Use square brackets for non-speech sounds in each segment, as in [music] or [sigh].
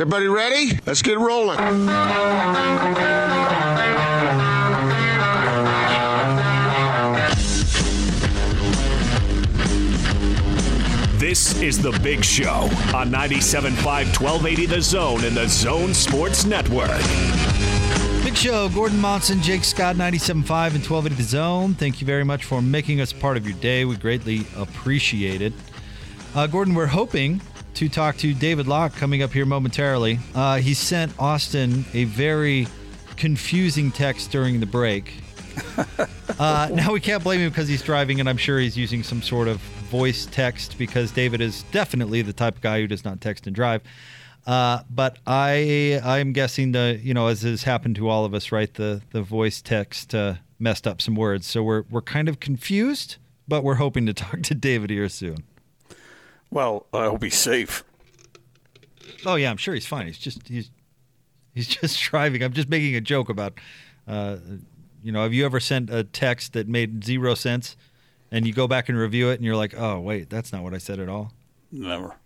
Is everybody ready? Let's get rolling. This is The Big Show on 97.5 1280 The Zone and The Zone Sports Network. Big Show, Gordon Monson, Jake Scott, 97.5 and 1280 The Zone. Thank you very much for making us part of your day. We greatly appreciate it. Uh, Gordon, we're hoping to talk to David Locke coming up here momentarily. Uh, he sent Austin a very confusing text during the break. [laughs] Uh, now we can't blame him because he's driving, and I'm sure he's using some sort of voice text because David is definitely the type of guy who does not text and drive. Uh, but I I'm guessing the you know as has happened to all of us, right? The the voice text uh, messed up some words, so we're we're kind of confused, but we're hoping to talk to David here soon. Well, I hope he's safe. Oh yeah, I'm sure he's fine. He's just he's he's [laughs] just driving. I'm just making a joke about. Uh, you know, have you ever sent a text that made zero sense, and you go back and review it, and you're like, oh wait, that's not what I said at all. Never.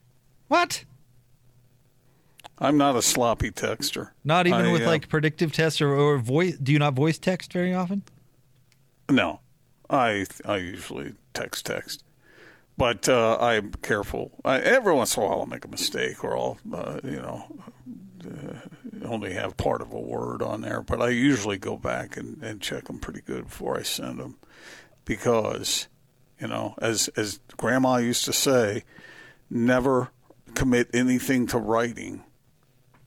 What? I'm not a sloppy texter. Not even I, with uh, like predictive tests or, or voice. Do you not voice text very often? No, I I usually text text, but uh, I'm careful. I, every once in a while, I'll make a mistake, or I'll uh, you know uh, only have part of a word on there. But I usually go back and, and check them pretty good before I send them, because you know, as as Grandma used to say, never commit anything to writing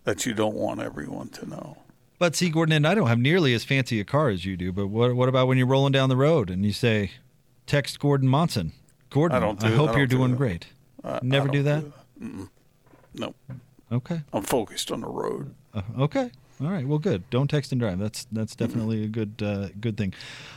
that you don't want everyone to know. But see, Gordon, and I don't have nearly as fancy a car as you do. But what what about when you're rolling down the road and you say, "Text Gordon Monson"? Gordon, I don't do- hope I don't you're do doing that. great. I- I Never do that. No, Okay. I'm focused on the road. Uh, okay. All right. Well, good. Don't text and drive. That's that's definitely a good uh, good thing.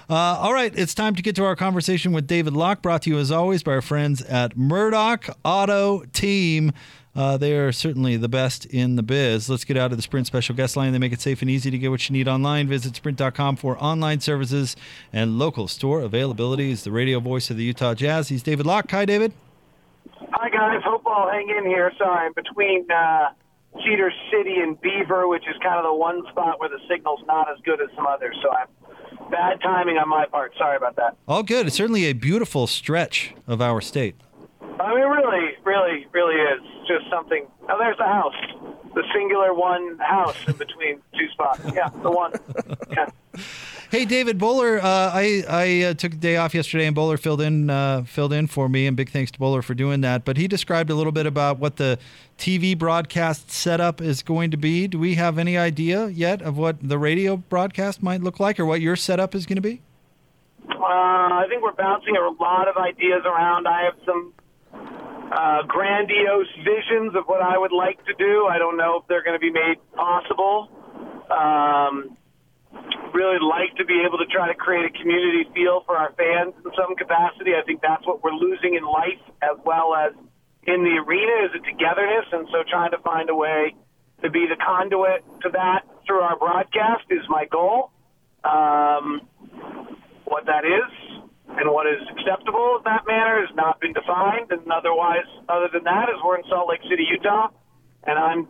Uh, all right. It's time to get to our conversation with David Locke, brought to you as always by our friends at Murdock Auto Team. Uh, they are certainly the best in the biz. Let's get out of the Sprint special guest line. They make it safe and easy to get what you need online. Visit sprint.com for online services and local store availability. Is the radio voice of the Utah Jazz. He's David Locke. Hi, David. Hi guys, hope I'll hang in here. Sorry, I'm between uh, Cedar City and Beaver, which is kind of the one spot where the signal's not as good as some others. So I'm bad timing on my part. Sorry about that. All good. It's certainly a beautiful stretch of our state. I mean, really, really, really is just something. Oh, there's the house, the singular one house in between two spots. Yeah, the one. [laughs] Yeah. Hey, David Bowler. Uh, I I uh, took a day off yesterday, and Bowler filled in uh, filled in for me, and big thanks to Bowler for doing that. But he described a little bit about what the TV broadcast setup is going to be. Do we have any idea yet of what the radio broadcast might look like, or what your setup is going to be? Uh, I think we're bouncing a lot of ideas around. I have some uh, grandiose visions of what I would like to do. I don't know if they're going to be made possible. Um, really like to be able to try to create a community feel for our fans in some capacity. I think that's what we're losing in life as well as in the arena is a togetherness, and so trying to find a way to be the conduit to that through our broadcast is my goal. Um, what that is and what is acceptable in that manner has not been defined. And otherwise, other than that, is we're in Salt Lake City, Utah, and I'm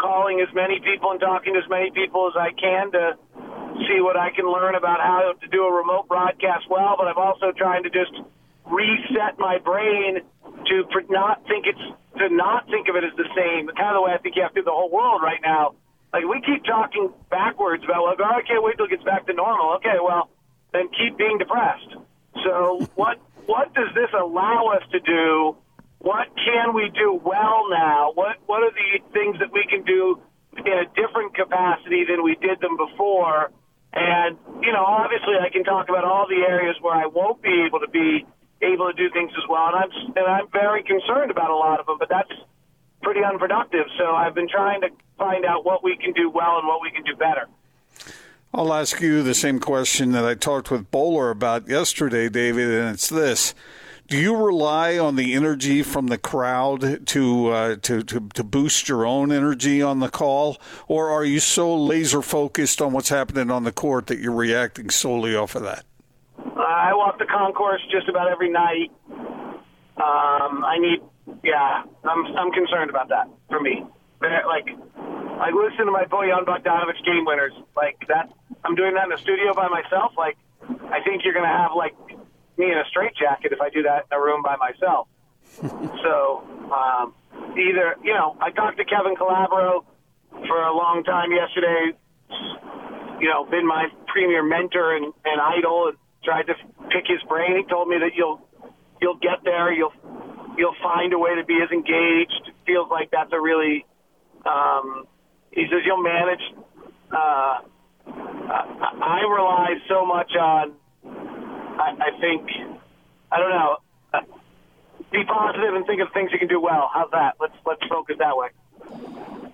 calling as many people and talking to as many people as I can to see what I can learn about how to do a remote broadcast well. But I'm also trying to just reset my brain to not think it's to not think of it as the same. Kind of the way I think you have to do the whole world right now. Like we keep talking backwards about well, oh, I can't wait till it gets back to normal. Okay, well, then keep being depressed. So [laughs] what what does this allow us to do? What can we do well now? What what are the things that we can do in a different capacity than we did them before? And you know, obviously, I can talk about all the areas where I won't be able to be able to do things as well, and I'm and I'm very concerned about a lot of them. But that's pretty unproductive. So I've been trying to find out what we can do well and what we can do better. I'll ask you the same question that I talked with Bowler about yesterday, David, and it's this. Do you rely on the energy from the crowd to, uh, to to to boost your own energy on the call, or are you so laser focused on what's happening on the court that you're reacting solely off of that? I walk the concourse just about every night. Um, I need, yeah, I'm I'm concerned about that for me. They're, like, I listen to my Bojan Bogdanovich game winners. Like that, I'm doing that in the studio by myself. Like, I think you're gonna have like me in a straitjacket if I do that in a room by myself. [laughs] so, um, either you know, I talked to Kevin Calabro for a long time yesterday. You know, been my premier mentor and, and idol, and tried to pick his brain. He told me that you'll you'll get there. You'll you'll find a way to be as engaged. It feels like that's a really um, he says you'll manage. Uh, I, I rely so much on. I, I think I don't know. Uh, be positive and think of things you can do well. How's that? Let's let's focus that way.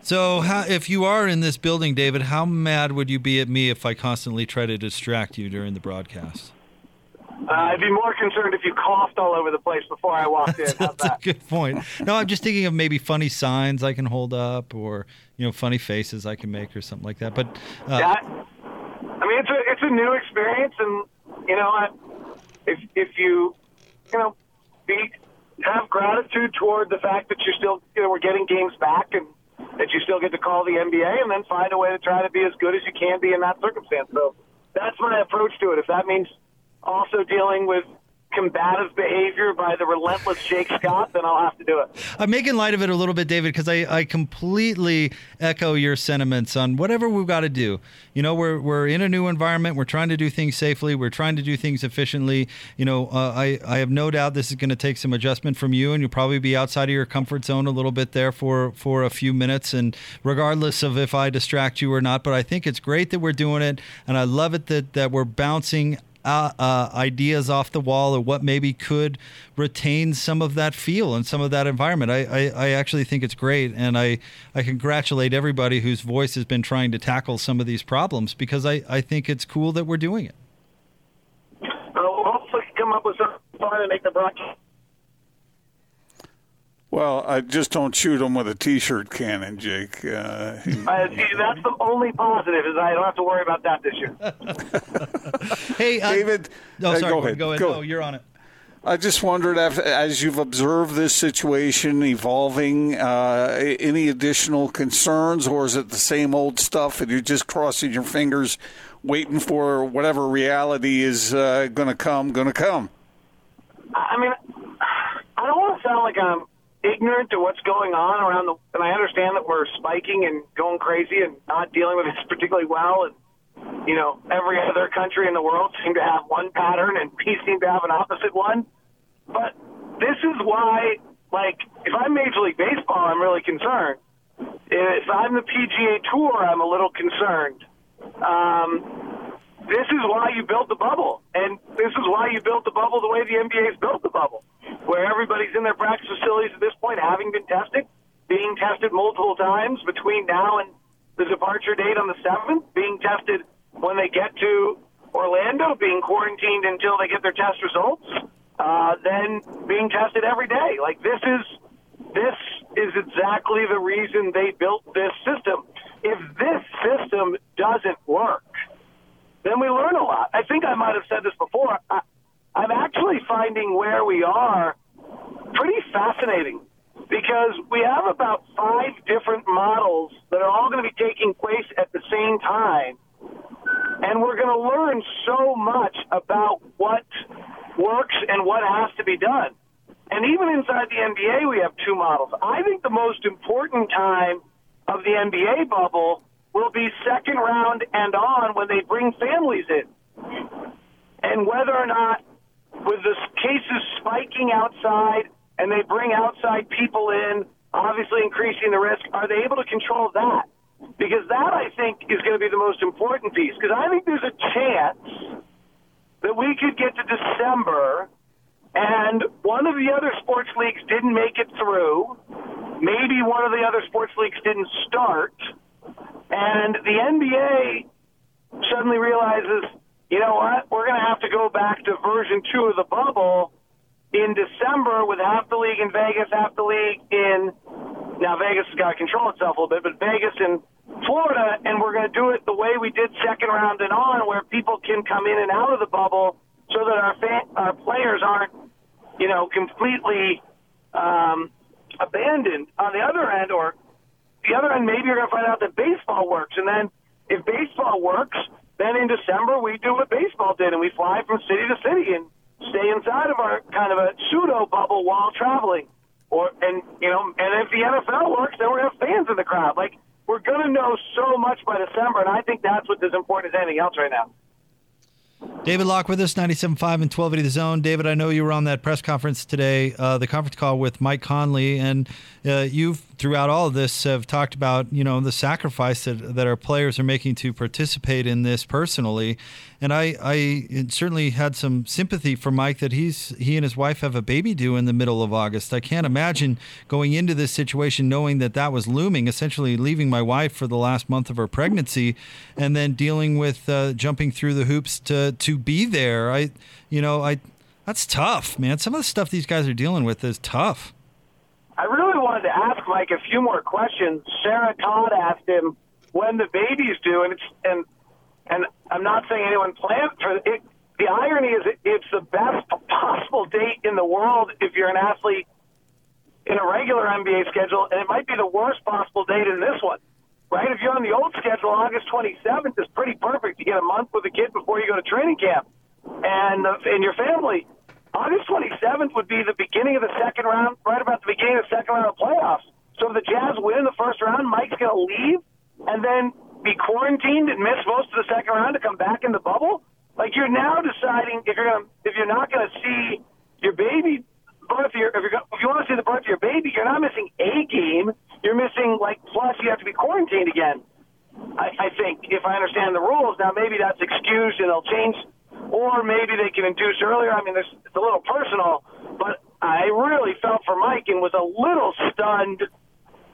So, how, if you are in this building, David, how mad would you be at me if I constantly try to distract you during the broadcast? Uh, I'd be more concerned if you coughed all over the place before I walked in. [laughs] How's That's a that? good point. No, I'm just thinking of maybe funny signs I can hold up, or you know, funny faces I can make, or something like that. But uh, Yeah, I mean it's a it's a new experience, and you know, I, if if you you know be have gratitude toward the fact that you're still you know we're getting games back and that you still get to call the NBA, and then find a way to try to be as good as you can be in that circumstance. So that's my approach to it. If that means also dealing with combative behavior by the relentless Jake Scott, then I'll have to do it. I'm making light of it a little bit, David, because I, I completely echo your sentiments on whatever we've got to do. You know, we're, we're in a new environment. We're trying to do things safely. We're trying to do things efficiently. You know, uh, I, I have no doubt this is going to take some adjustment from you, and you'll probably be outside of your comfort zone a little bit there for, for a few minutes, and regardless of if I distract you or not. But I think it's great that we're doing it, and I love it that, that we're bouncing uh, uh, ideas off the wall or what maybe could retain some of that feel and some of that environment. I, I, I actually think it's great, and I, I congratulate everybody whose voice has been trying to tackle some of these problems because I, I think it's cool that we're doing it. Uh, come up with something and make the broadcast. Well, I just don't shoot them with a T-shirt cannon, Jake. Uh, [laughs] Uh, see, that's the only positive is I don't have to worry about that this year. [laughs] Hey, uh, David, Oh, uh, sorry. go ahead. Go ahead. Go. No, you're on it. I just wondered, after, as you've observed this situation evolving, uh, any additional concerns, or is it the same old stuff, and you're just crossing your fingers, waiting for whatever reality is uh, going to come, going to come? I mean, I don't want to sound like I'm ignorant to what's going on around the, and I understand that we're spiking and going crazy and not dealing with this particularly well. And, you know, every other country in the world seem to have one pattern and we seem to have an opposite one. But this is why, like, if I'm Major League Baseball, I'm really concerned. If I'm the PGA Tour, I'm a little concerned. Um, this is why you built the bubble, and this is why you built the bubble the way the NBA's built the bubble, where everybody's in their practice facilities at this point, having been tested, being tested multiple times between now and the departure date on the seventh, being tested when they get to Orlando, being quarantined until they get their test results, uh, then being tested every day. Like this is this is exactly the reason they built this system. If this system doesn't work, then we learn a lot. I think I might have said this before. I, I'm actually finding where we are pretty fascinating because we have about five different models that are all going to be taking place at the same time. And we're going to learn so much about what works and what has to be done. And even inside the NBA, we have two models. I think the most important time of the NBA bubble will be second round and on when they bring families in. And whether or not, with the cases spiking outside and they bring outside people in, obviously increasing the risk, are they able to control that? Because that, I think, is going to be the most important piece. Because I think there's a chance that we could get to December and one of the other sports leagues didn't make it through. Maybe one of the other sports leagues didn't start. And the NBA suddenly realizes, you know what, we're going to have to go back to version two of the bubble in December with half the league in Vegas, half the league in. Now, Vegas has got to control itself a little bit, but Vegas and Florida, and we're going to do it the way we did second round and on, where people can come in and out of the bubble so that our fan, our players aren't, you know, completely um, abandoned. On the other end, or the other end, maybe you're going to find out that baseball works. And then if baseball works, then in December we do what baseball did and we fly from city to city and stay inside of our kind of a pseudo bubble while traveling. Or and you know, and if the NFL works, then we're gonna have fans in the crowd. Like we're gonna know so much by December, and I think that's what's as important as anything else right now. David Locke with us, 97.5 and 1280 The Zone. David, I know you were on that press conference today, uh, the conference call with Mike Conley, and uh, you've, throughout all of this, have talked about, you know, the sacrifice that, that our players are making to participate in this personally. And I, I certainly had some sympathy for Mike that he's he and his wife have a baby due in the middle of August. I can't imagine going into this situation knowing that that was looming, essentially leaving my wife for the last month of her pregnancy, and then dealing with uh, jumping through the hoops to to be there. I, you know, I that's tough, man. Some of the stuff these guys are dealing with is tough. I really wanted to ask Mike a few more questions. Sarah Todd asked him when the baby's due, and it's and and I'm not saying anyone planned for it. The irony is it, it's the best possible date in the world if you're an athlete in a regular NBA schedule, and it might be the worst possible date in this one. Right? If you're on the old schedule, August 27th is pretty perfect. You get a month with a kid before you go to training camp, and uh, and your family. August 27th would be the beginning of the second round, right about the beginning of the second round of playoffs. So if the Jazz win the first round, Mike's going to leave, and then be quarantined and miss most of the second round to come back in the bubble? Like you're now deciding if you're gonna if you're not gonna see your baby birth your if you're if you want to see the birth of your baby, you're not missing a game. You're missing like plus you have to be quarantined again. I, I think if I understand the rules now, maybe that's excused and they'll change, or maybe they can induce earlier. I mean, there's, it's a little personal, but I really felt for Mike and was a little stunned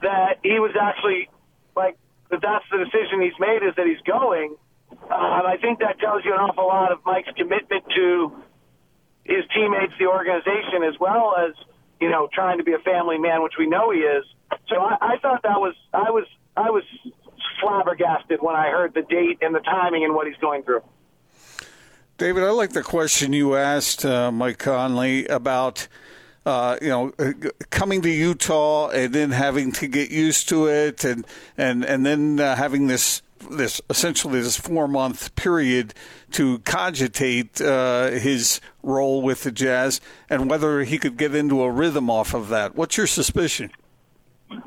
that he was actually like that that's the decision he's made is that he's going. Uh, and I think that tells you an awful lot of Mike's commitment to his teammates, the organization, as well as you know trying to be a family man, which we know he is. So I, I thought that was I was I was flabbergasted when I heard the date and the timing and what he's going through. David, I like the question you asked uh, Mike Conley about uh, you know, uh, coming to Utah and then having to get used to it, and and and then uh, having this this essentially this four month period to cogitate uh, his role with the Jazz and whether he could get into a rhythm off of that. What's your suspicion?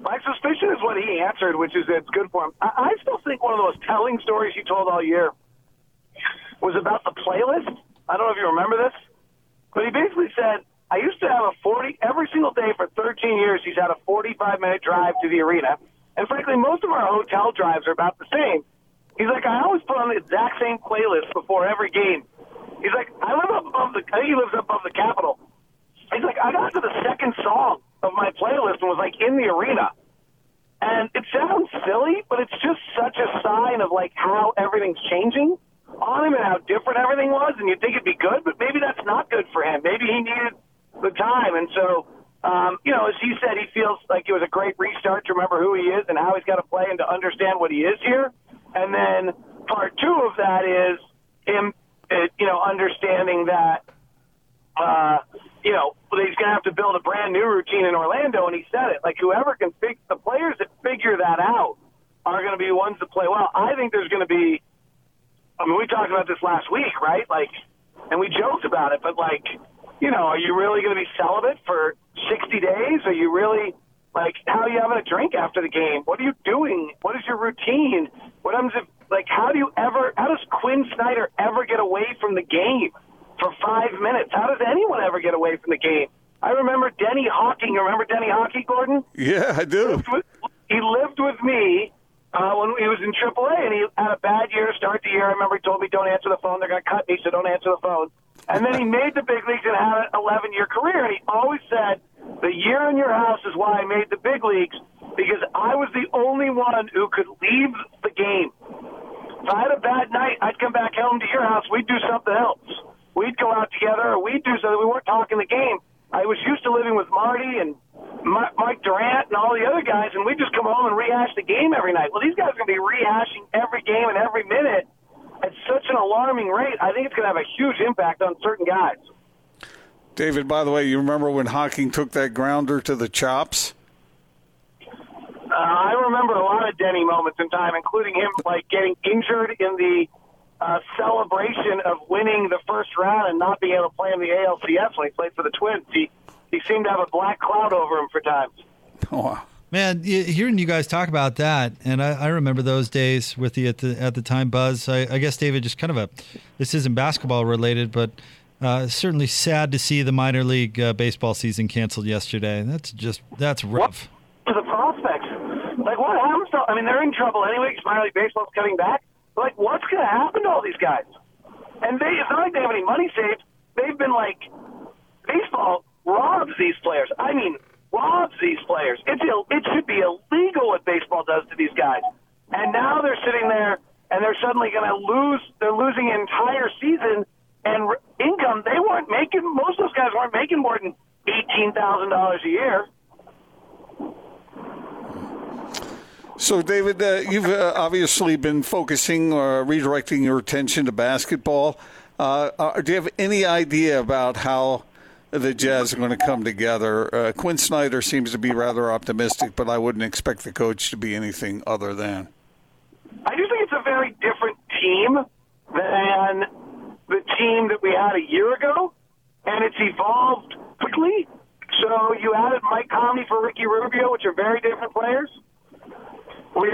My suspicion is what he answered, which is it's good for him. I, I still think one of the most telling stories he told all year was about the playlist. I don't know if you remember this, but he basically said I used to have a 40 every single day for 13 years. He's had a 45 minute drive to the arena, and frankly, most of our hotel drives are about the same. He's like, I always put on the exact same playlist before every game. He's like, I live up above the. I think he lives up above the Capitol. He's like, I got to the second song of my playlist and was like in the arena. And it sounds silly, but it's just such a sign of like how everything's changing on him and how different everything was. And you'd think it'd be good, but maybe that's not good for him. Maybe he needed the time. And so, um, you know, as he said, he feels like it was a great restart to remember who he is and how he's got to play and to understand what he is here. And then part two of that is him, uh, you know, understanding that, uh, you know, he's going to have to build a brand new routine in Orlando. And he said it like whoever can fix the players that figure that out are going to be ones that play well. I think there's going to be. I mean, we talked about this last week, right? Like, and we joked about it, but like, you know, are you really going to be celibate for 60 days? Are you really like how are you having a drink after the game? What are you doing? What is your routine? What happens if like how do you ever how does Quin Snyder ever get away from the game for five minutes? How does anyone ever get away from the game? I remember Denny Hocking. Remember Denny Hocking, Gordon? Yeah, I do. He lived with me uh, when he was in AAA, and he had a bad year to start the year. I remember he told me, "Don't answer the phone. They're going to cut me, so don't answer the phone." And then he made the big leagues and had an 11 year career. And he always said, The year in your house is why I made the big leagues because I was the only one who could leave the game. If I had a bad night, I'd come back home to your house. We'd do something else. We'd go out together or we'd do something. We weren't talking the game. I was used to living with Marty and Mike Durant and all the other guys, and we'd just come home and rehash the game every night. Well, these guys are going to be rehashing every game and every minute at such an alarming rate, I think it's going to have a huge impact on certain guys. David, by the way, you remember when Hocking took that grounder to the chops? Uh, I remember a lot of Denny moments in time, including him like getting injured in the uh, celebration of winning the first round and not being able to play in the ALCS when he played for the Twins. He he seemed to have a black cloud over him for times. Oh, [laughs] wow. Man, hearing you guys talk about that, and I, I remember those days with you at the at the time, Buzz. I, I guess David, just kind of a this isn't basketball related, but uh, certainly sad to see the minor league uh, baseball season canceled yesterday. That's just that's rough. To the prospects, like what happens? To, I mean, they're in trouble anyway. Because minor league baseball's coming back. Like, what's going to happen to all these guys? And they, it's not like they have any money saved. They've been like, baseball robs these players. I mean, robs these players. It's Ill, it should be illegal what baseball does to these guys. And now they're sitting there and they're suddenly going to lose. They're losing an entire season and r- income. They weren't making. Most of those guys weren't making more than eighteen thousand dollars a year. So, David, uh, you've uh, obviously been focusing or redirecting your attention to basketball. Uh, uh, do you have any idea about how the Jazz are going to come together? Uh, Quin Snyder seems to be rather optimistic, but I wouldn't expect the coach to be anything other than. I do think it's a very different team than the team that we had a year ago, and it's evolved quickly. So you added Mike Conley for Ricky Rubio, which are very different players. We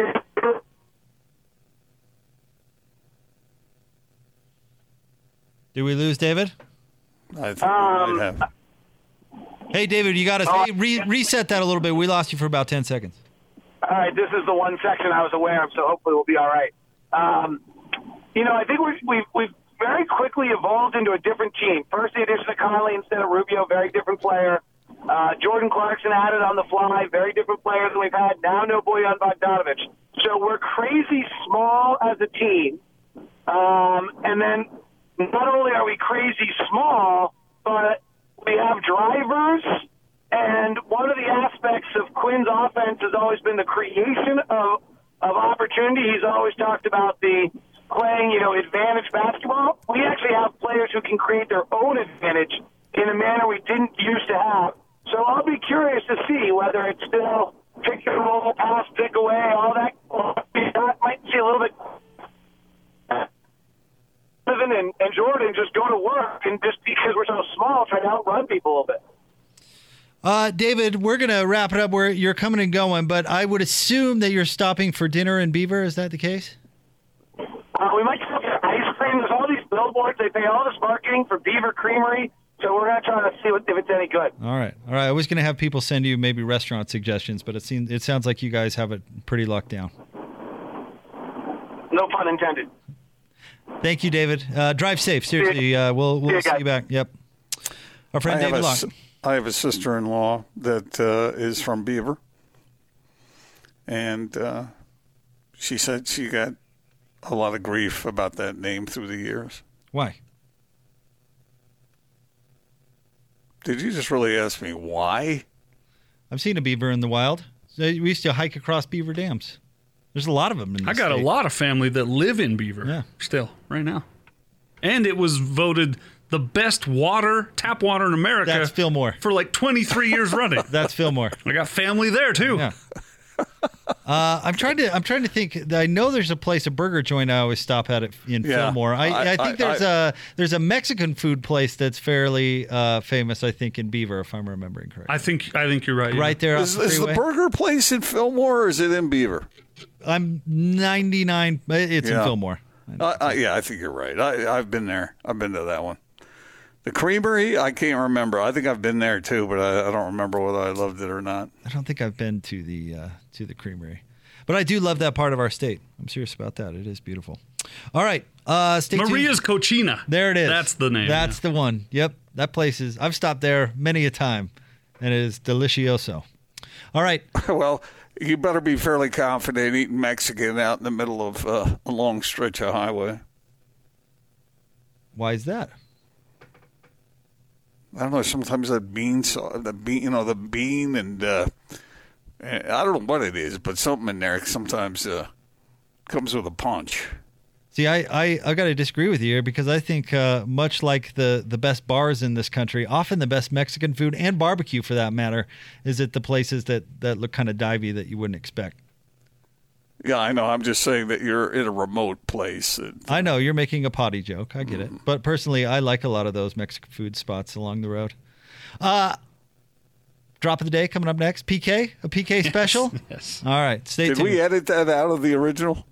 Did we lose David? I think Um, we might have. Hey, David, you got to hey, re- reset that a little bit. We lost you for about ten seconds. All right, this is the one section I was aware of, so hopefully we'll be all right. Um, you know, I think we've, we've, we've very quickly evolved into a different team. First, the addition of Conley instead of Rubio, very different player. Uh, Jordan Clarkson added on the fly, very different player than we've had. Now, no Bojan Bogdanovich. So we're crazy small as a team. Um, and then not only are we crazy small, but we have drivers. And one of the aspects of Quin's offense has always been the creation of, of opportunity. He's always talked about the playing, you know, advantage basketball. We actually have players who can create their own advantage in a manner we didn't used to have. So I'll be curious to see whether it's still pick and roll, pass, pick away, all that. I might see a little bit And, and Jordan just go to work and just because we're so small, try to outrun people a bit. Uh, David, we're gonna wrap it up. Where you're coming and going, but I would assume that you're stopping for dinner in Beaver. Is that the case? Uh, we might get ice cream. There's all these billboards. They pay all this marketing for Beaver Creamery. So we're gonna try to see what, if it's any good. All right, all right. I was gonna have people send you maybe restaurant suggestions, but it seems it sounds like you guys have it pretty locked down. No pun intended. Thank you, David. Uh, drive safe. Seriously, uh, we'll we'll See you see you back. Yep. Our I friend have, David a, Locke. s- I have a sister-in-law that uh, is from Beaver, and uh, she said she got a lot of grief about that name through the years. Why? Did you just really ask me why? I've seen a beaver in the wild. We used to hike across beaver dams. There's a lot of them. In I the got a lot of family that live in Beaver Yeah. still right now. And it was voted the best water, tap water in America That's Fillmore. for like 23 years running. [laughs] That's Fillmore. I got family there too. Yeah. Uh, I'm trying to. I'm trying to think. I know there's a place, a burger joint. I always stop at it in Yeah. Fillmore. I, I, I- think I- there's I- a there's a Mexican food place that's fairly uh, famous. I think in Beaver, if I'm remembering correctly. I think I think you're right. right there on Is, the is the burger place in Fillmore or is it in Beaver? I'm 99. It's in Fillmore. Uh, uh, yeah, I think you're right. I, I've been there. I've been to that one. The creamery, I can't remember. I think I've been there too, but I, I don't remember whether I loved it or not. I don't think I've been to the uh, to the creamery, but I do love that part of our state. I'm serious about that. It is beautiful. All right, uh, stay tuned. Maria's Cocina. There it is. That's the name. That's the one. Yep, that place is. I've stopped there many a time, and it is delicioso. All right, [laughs] Well, you better be fairly confident eating Mexican out in the middle of uh, a long stretch of highway. why is that? I don't know. Sometimes the bean, the bean, you know, the bean, and uh, eh, I don't know what it is, but something in there sometimes uh, comes with a punch. See, I, I, I got to disagree with you here because I think, uh, much like the, the best bars in this country, often the best Mexican food and barbecue for that matter is at the places that, that look kind of divey that you wouldn't expect. Yeah, I know. I'm just saying that you're in a remote place. and- I know you're making a potty joke. I get it. But personally, I like a lot of those Mexican food spots along the road. Uh, drop of the day coming up next. PK, a PK special. [laughs] Yes. All right, stay Did tuned. we edit that out of the original?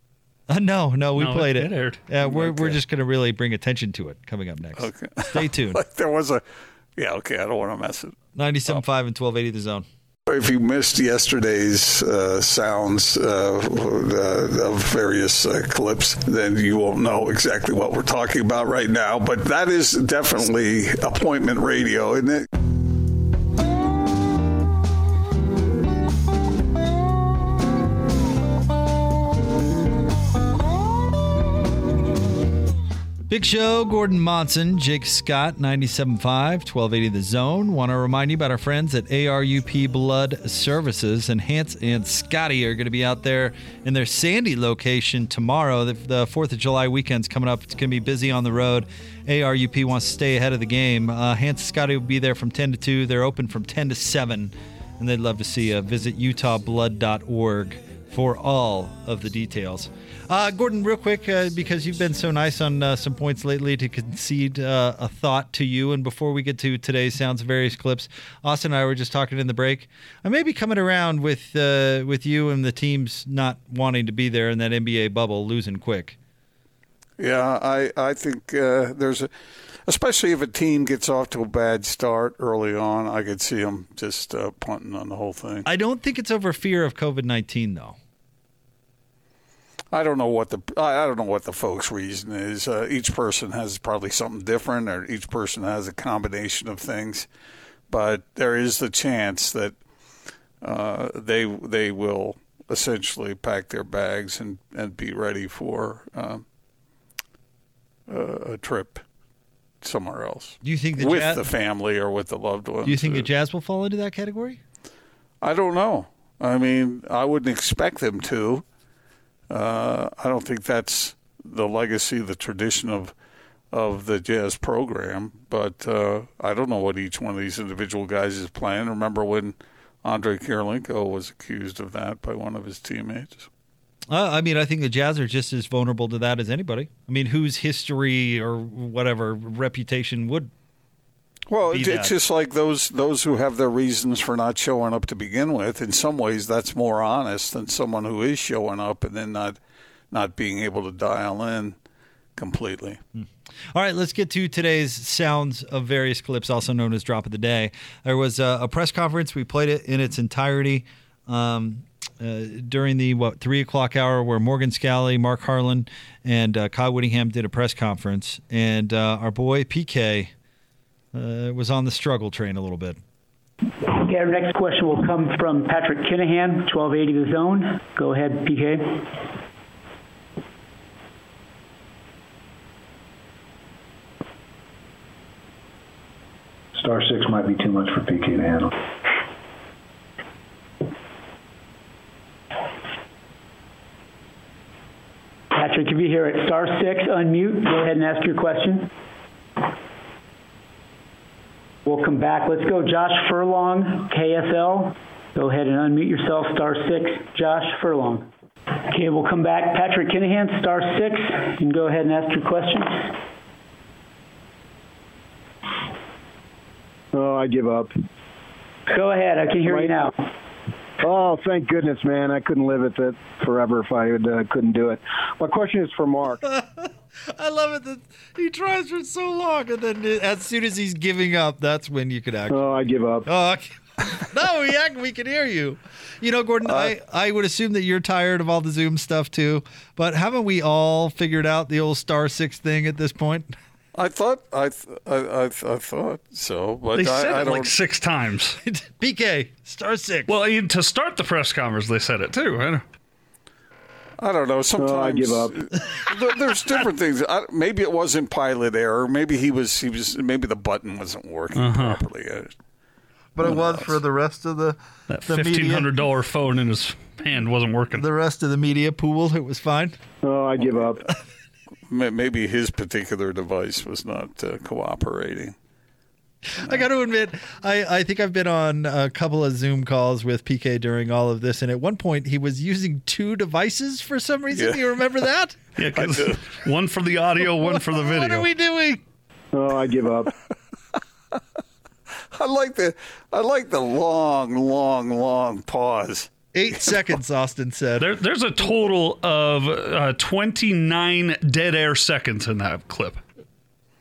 Uh, no, no, we No, played it- it. it aired. Yeah, we're we're just gonna really bring attention to it coming up next. Okay. Stay [laughs] tuned. Like there was a. Yeah, okay. I don't want to mess it. 97.5 and 1280 the zone. If you missed yesterday's uh, sounds uh, uh, of various uh, clips, then you won't know exactly what we're talking about right now. But that is definitely appointment radio, isn't it? Big Show, Gordon Monson, Jake Scott, 97.5, 1280 The Zone. Want to remind you about our friends at ARUP Blood Services. And Hans and Scotty are going to be out there in their Sandy location tomorrow. The, the 4th of July weekend's coming up. It's going to be busy on the road. ARUP wants to stay ahead of the game. Uh, Hans and Scotty will be there from 10 to 2. They're open from 10 to 7. And they'd love to see you. Visit utahblood.org for all of the details. Uh, Gordon, real quick, uh, because you've been so nice on uh, some points lately to concede uh, a thought to you. And before we get to today's sounds various clips, Austin and I were just talking in the break. I may be coming around with uh, with you and the teams not wanting to be there in that NBA bubble, losing quick. Yeah, I I think uh, there's a, especially if a team gets off to a bad start early on, I could see them just uh, punting on the whole thing. I don't think it's over fear of COVID nineteen though. I don't know what the I don't know what the folks' reason is. Uh, each person has probably something different, or each person has a combination of things. But there is the chance that uh, they they will essentially pack their bags and, and be ready for um, a, a trip somewhere else Do you think the with Jazz, the family or with the loved ones. Do you think the Uh, Jazz will fall into that category? I don't know. I mean, I wouldn't expect them to. Uh, I don't think that's the legacy, the tradition of of the jazz program. But uh, I don't know what each one of these individual guys is playing. Remember when Andre Kirilenko was accused of that by one of his teammates? Uh, I mean, I think the Jazz are just as vulnerable to that as anybody. I mean, whose history or whatever reputation would Well, it's, that. just like those those who have their reasons for not showing up to begin with. In some ways, that's more honest than someone who is showing up and then not not being able to dial in completely. All right, let's get to today's sounds of various clips, also known as drop of the day. There was a, a press conference. We played it in its entirety um, uh, during the what three o'clock hour, where Morgan Scalley, Mark Harlan, and uh, Kyle Whittingham did a press conference, and uh, our boy PK uh, was on the struggle train a little bit. Okay, our next question will come from Patrick Kinahan, 1280 The Zone. Go ahead, PK. Star six might be too much for PK to handle. Patrick, if you hear it, star six, unmute. Go ahead and ask your question. We'll come back. Let's go, Josh Furlong, KSL. Go ahead and unmute yourself, star six, Josh Furlong. Okay, we'll come back. Patrick Kinahan, star six. You can go ahead and ask your question. Oh, I give up. Go ahead. I can hear you now. Oh, thank goodness, man. I couldn't live with it forever if I uh, couldn't do it. My question is for Mark. [laughs] I love it that he tries for so long, and then as soon as he's giving up, that's when you could actually. Oh, I give up. Oh, okay. [laughs] no, yeah, we can hear you. You know, Gordon, I, I would assume that you're tired of all the Zoom stuff too, but haven't we all figured out the old star six thing at this point? [laughs] I thought I th- I, I, I thought so, but They said I, I it don't. like six times. [laughs] PK, star six. Well, even to start the press conference, they said it too. I know. I don't know. Sometimes I give up. there- There's different things. I, maybe it wasn't pilot error. Maybe he was. He was. Maybe the button wasn't working Uh-huh. properly. I- but it was for the rest of the That the fifteen media. hundred dollar phone in his hand wasn't working. The rest of the media pool, it was fine. Oh, I give up. [laughs] ma- maybe his particular device was not uh, cooperating. I got to admit, I, I think I've been on a couple of Zoom calls with PK during all of this, and at one point he was using two devices for some reason. Yeah. Do you remember that? [laughs] Yeah, 'cause one for the audio, one for the [laughs] video. What are we doing? Oh, I give up. [laughs] I like the I like the long, long, long pause. Eight seconds, Austin said. There, there's a total of uh, 29 dead air seconds in that clip.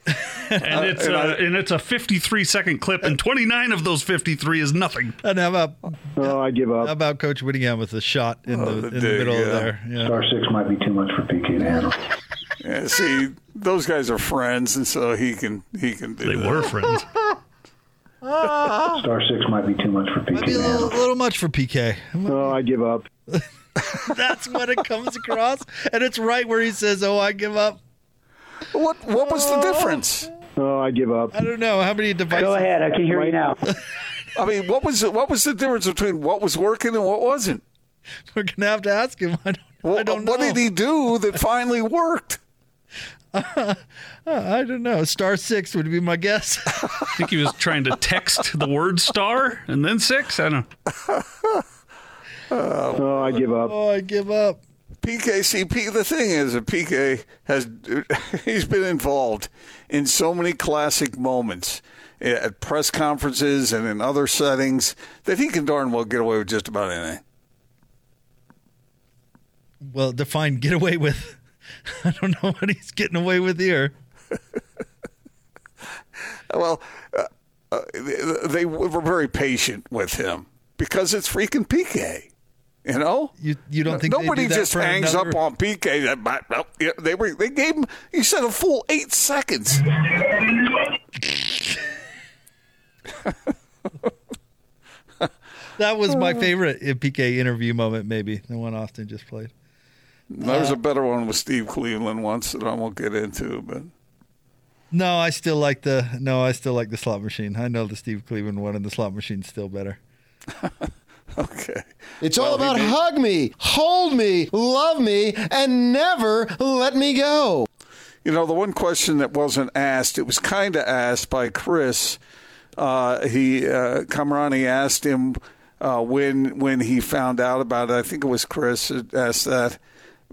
[laughs] And it's and I- uh, and it's a 53 second clip, and 29 of those 53 is nothing. And how about Oh, I give how up. about Coach Whittingham with a shot in Oh, the the in the middle yeah. of there? Yeah. Star six might be too much for PK to handle. Yeah, see, those guys are friends, and so he can he can do They that. were friends. [laughs] Ah. Star six might be too much for PK Might be a little, little much for PK. Oh, I give up. [laughs] That's what it comes across, and it's right where he says, "Oh, I give up." What what was the oh. difference? Oh, I give up. I don't know how many devices. Go ahead, I can hear you now. I mean, what was what was the difference between what was working and what wasn't? [laughs] We're gonna have to ask him. I don't. I don't know. what did he do that finally worked? [laughs] I don't know. Star six would be my guess. [laughs] I think he was trying to text the word star and then six. I don't know. Oh, I give up. oh, I give up. PKCP. The thing is, that PK has [laughs] he's been involved in so many classic moments at press conferences and in other settings that he can darn well get away with just about anything. Well, define get away with. [laughs] I don't know what he's getting away with here. [laughs] Well, uh, uh, they were very patient with him because it's freaking PK. You know, You you don't think nobody do just hangs another- up on PK. That well, yeah, they were they gave him. He said a full eight seconds. [laughs] That was my favorite PK interview moment, maybe the one Austin just played. There's a better one with Steve Cleveland once that I won't get into, but No, I still like the no, I still like the slot machine. I know the Steve Cleveland one, and the slot machine's still better. [laughs] okay. It's all about hug me, hold me, love me, and never let me go. You know, the one question that wasn't asked, it was kind of asked by Chris. Uh, he uh, Kamrani asked him uh, when when he found out about it. I think it was Chris that asked that.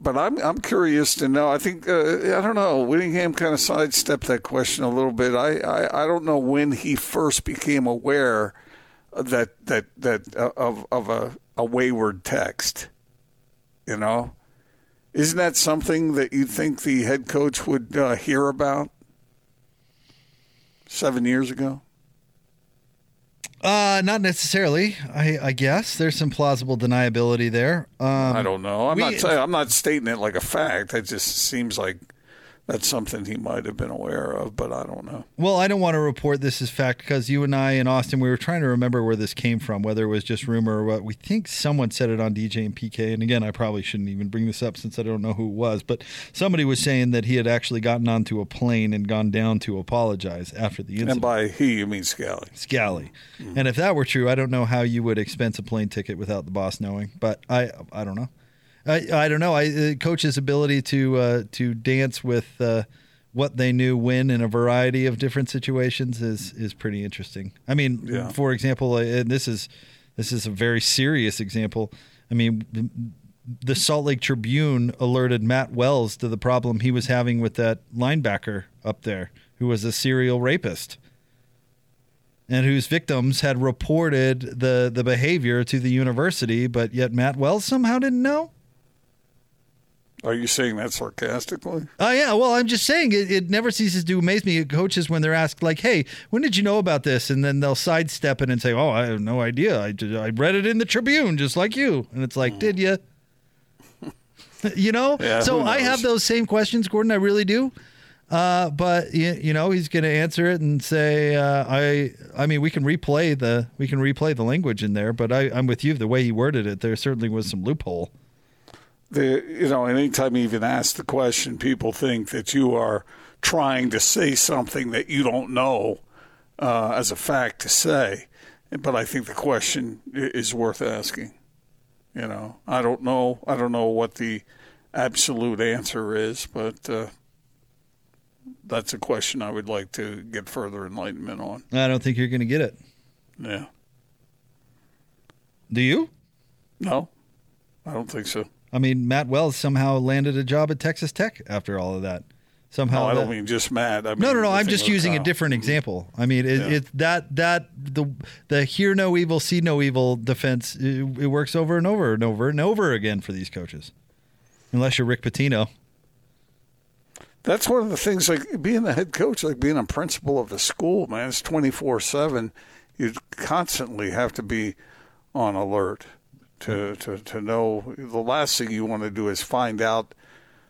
But I'm I'm curious to know. I think uh, I don't know. Whittingham kind of sidestepped that question a little bit. I, I, I don't know when he first became aware that that that uh, of of a, a wayward text. You know, isn't that something that you think the head coach would uh, hear about seven years ago? Uh, not necessarily. I, I guess there's some plausible deniability there. Um, I don't know. I'm we- not I'm not stating it like a fact. It just seems like that's something he might have been aware of, but I don't know. Well, I don't want to report this as fact because you and I in Austin, we were trying to remember where this came from, whether it was just rumor or what. We think someone said it on DJ and PK. And again, I probably shouldn't even bring this up since I don't know who it was, but somebody was saying that he had actually gotten onto a plane and gone down to apologize after the incident. And by he, you mean Scalley. Scalley. Mm. And if that were true, I don't know how you would expense a plane ticket without the boss knowing. But I, I don't know. I, I don't know. I uh, coach's ability to uh, to dance with uh, what they knew when in a variety of different situations is is pretty interesting. I mean, Yeah. for example, uh, and this is this is a very serious example. I mean. The Salt Lake Tribune alerted Matt Wells to the problem he was having with that linebacker up there, who was a serial rapist and whose victims had reported the the behavior to the university, but yet Matt Wells somehow didn't know. Are you saying that sarcastically? Oh yeah, well I'm just saying it, it never ceases to amaze me at coaches when they're asked like, "Hey, when did you know about this?" and then they'll sidestep it and say, "Oh, I have no idea. I, I read it in the Tribune just like you." And it's like, "Did you?" [laughs] you know? Yeah, so I have those same questions, Gordon. I really do. Uh, but you, you know he's going to answer it and say uh, I I mean we can replay the we can replay the language in there but I, I'm with you the way he worded it there certainly was some loophole The you know, anytime you even ask the question, people think that you are trying to say something that you don't know uh, as a fact to say. But I think the question is worth asking. You know, I don't know. I don't know what the absolute answer is, but uh, that's a question I would like to get further enlightenment on. I don't think you're going to get it. Yeah. Do you? No, I don't think so. I mean, Matt Wells somehow landed a job at Texas Tech after all of that. Somehow, No, I don't that- mean just Matt. I mean no, no, no. I'm just using a uh, different mm. example. I mean, it, Yeah. it that that the the hear no evil, see no evil defense. It, it works over and over and over and over again for these coaches, unless you're Rick Pitino. That's one of the things, like being the head coach, like being a principal of a school, man. It's twenty four seven. You constantly have to be on alert to, to to know. The last thing you want to do is find out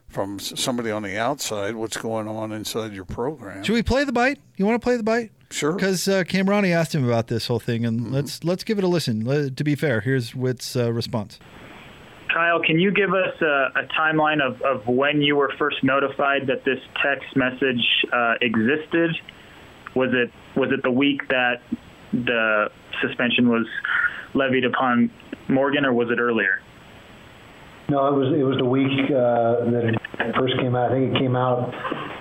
from somebody on the outside what's going on inside your program. Should we play the bite? You want to play the bite? Sure. Because uh, Cam asked him about this whole thing, and let's let's give it a listen. Let- to be fair, here's Whitt's uh, response. Kyle, can you give us a, a timeline of, of when you were first notified that this text message uh, existed? Was it was it the week that the suspension was levied upon Morgan, or was it earlier? No, it was it was the week uh, that it first came out. I think it came out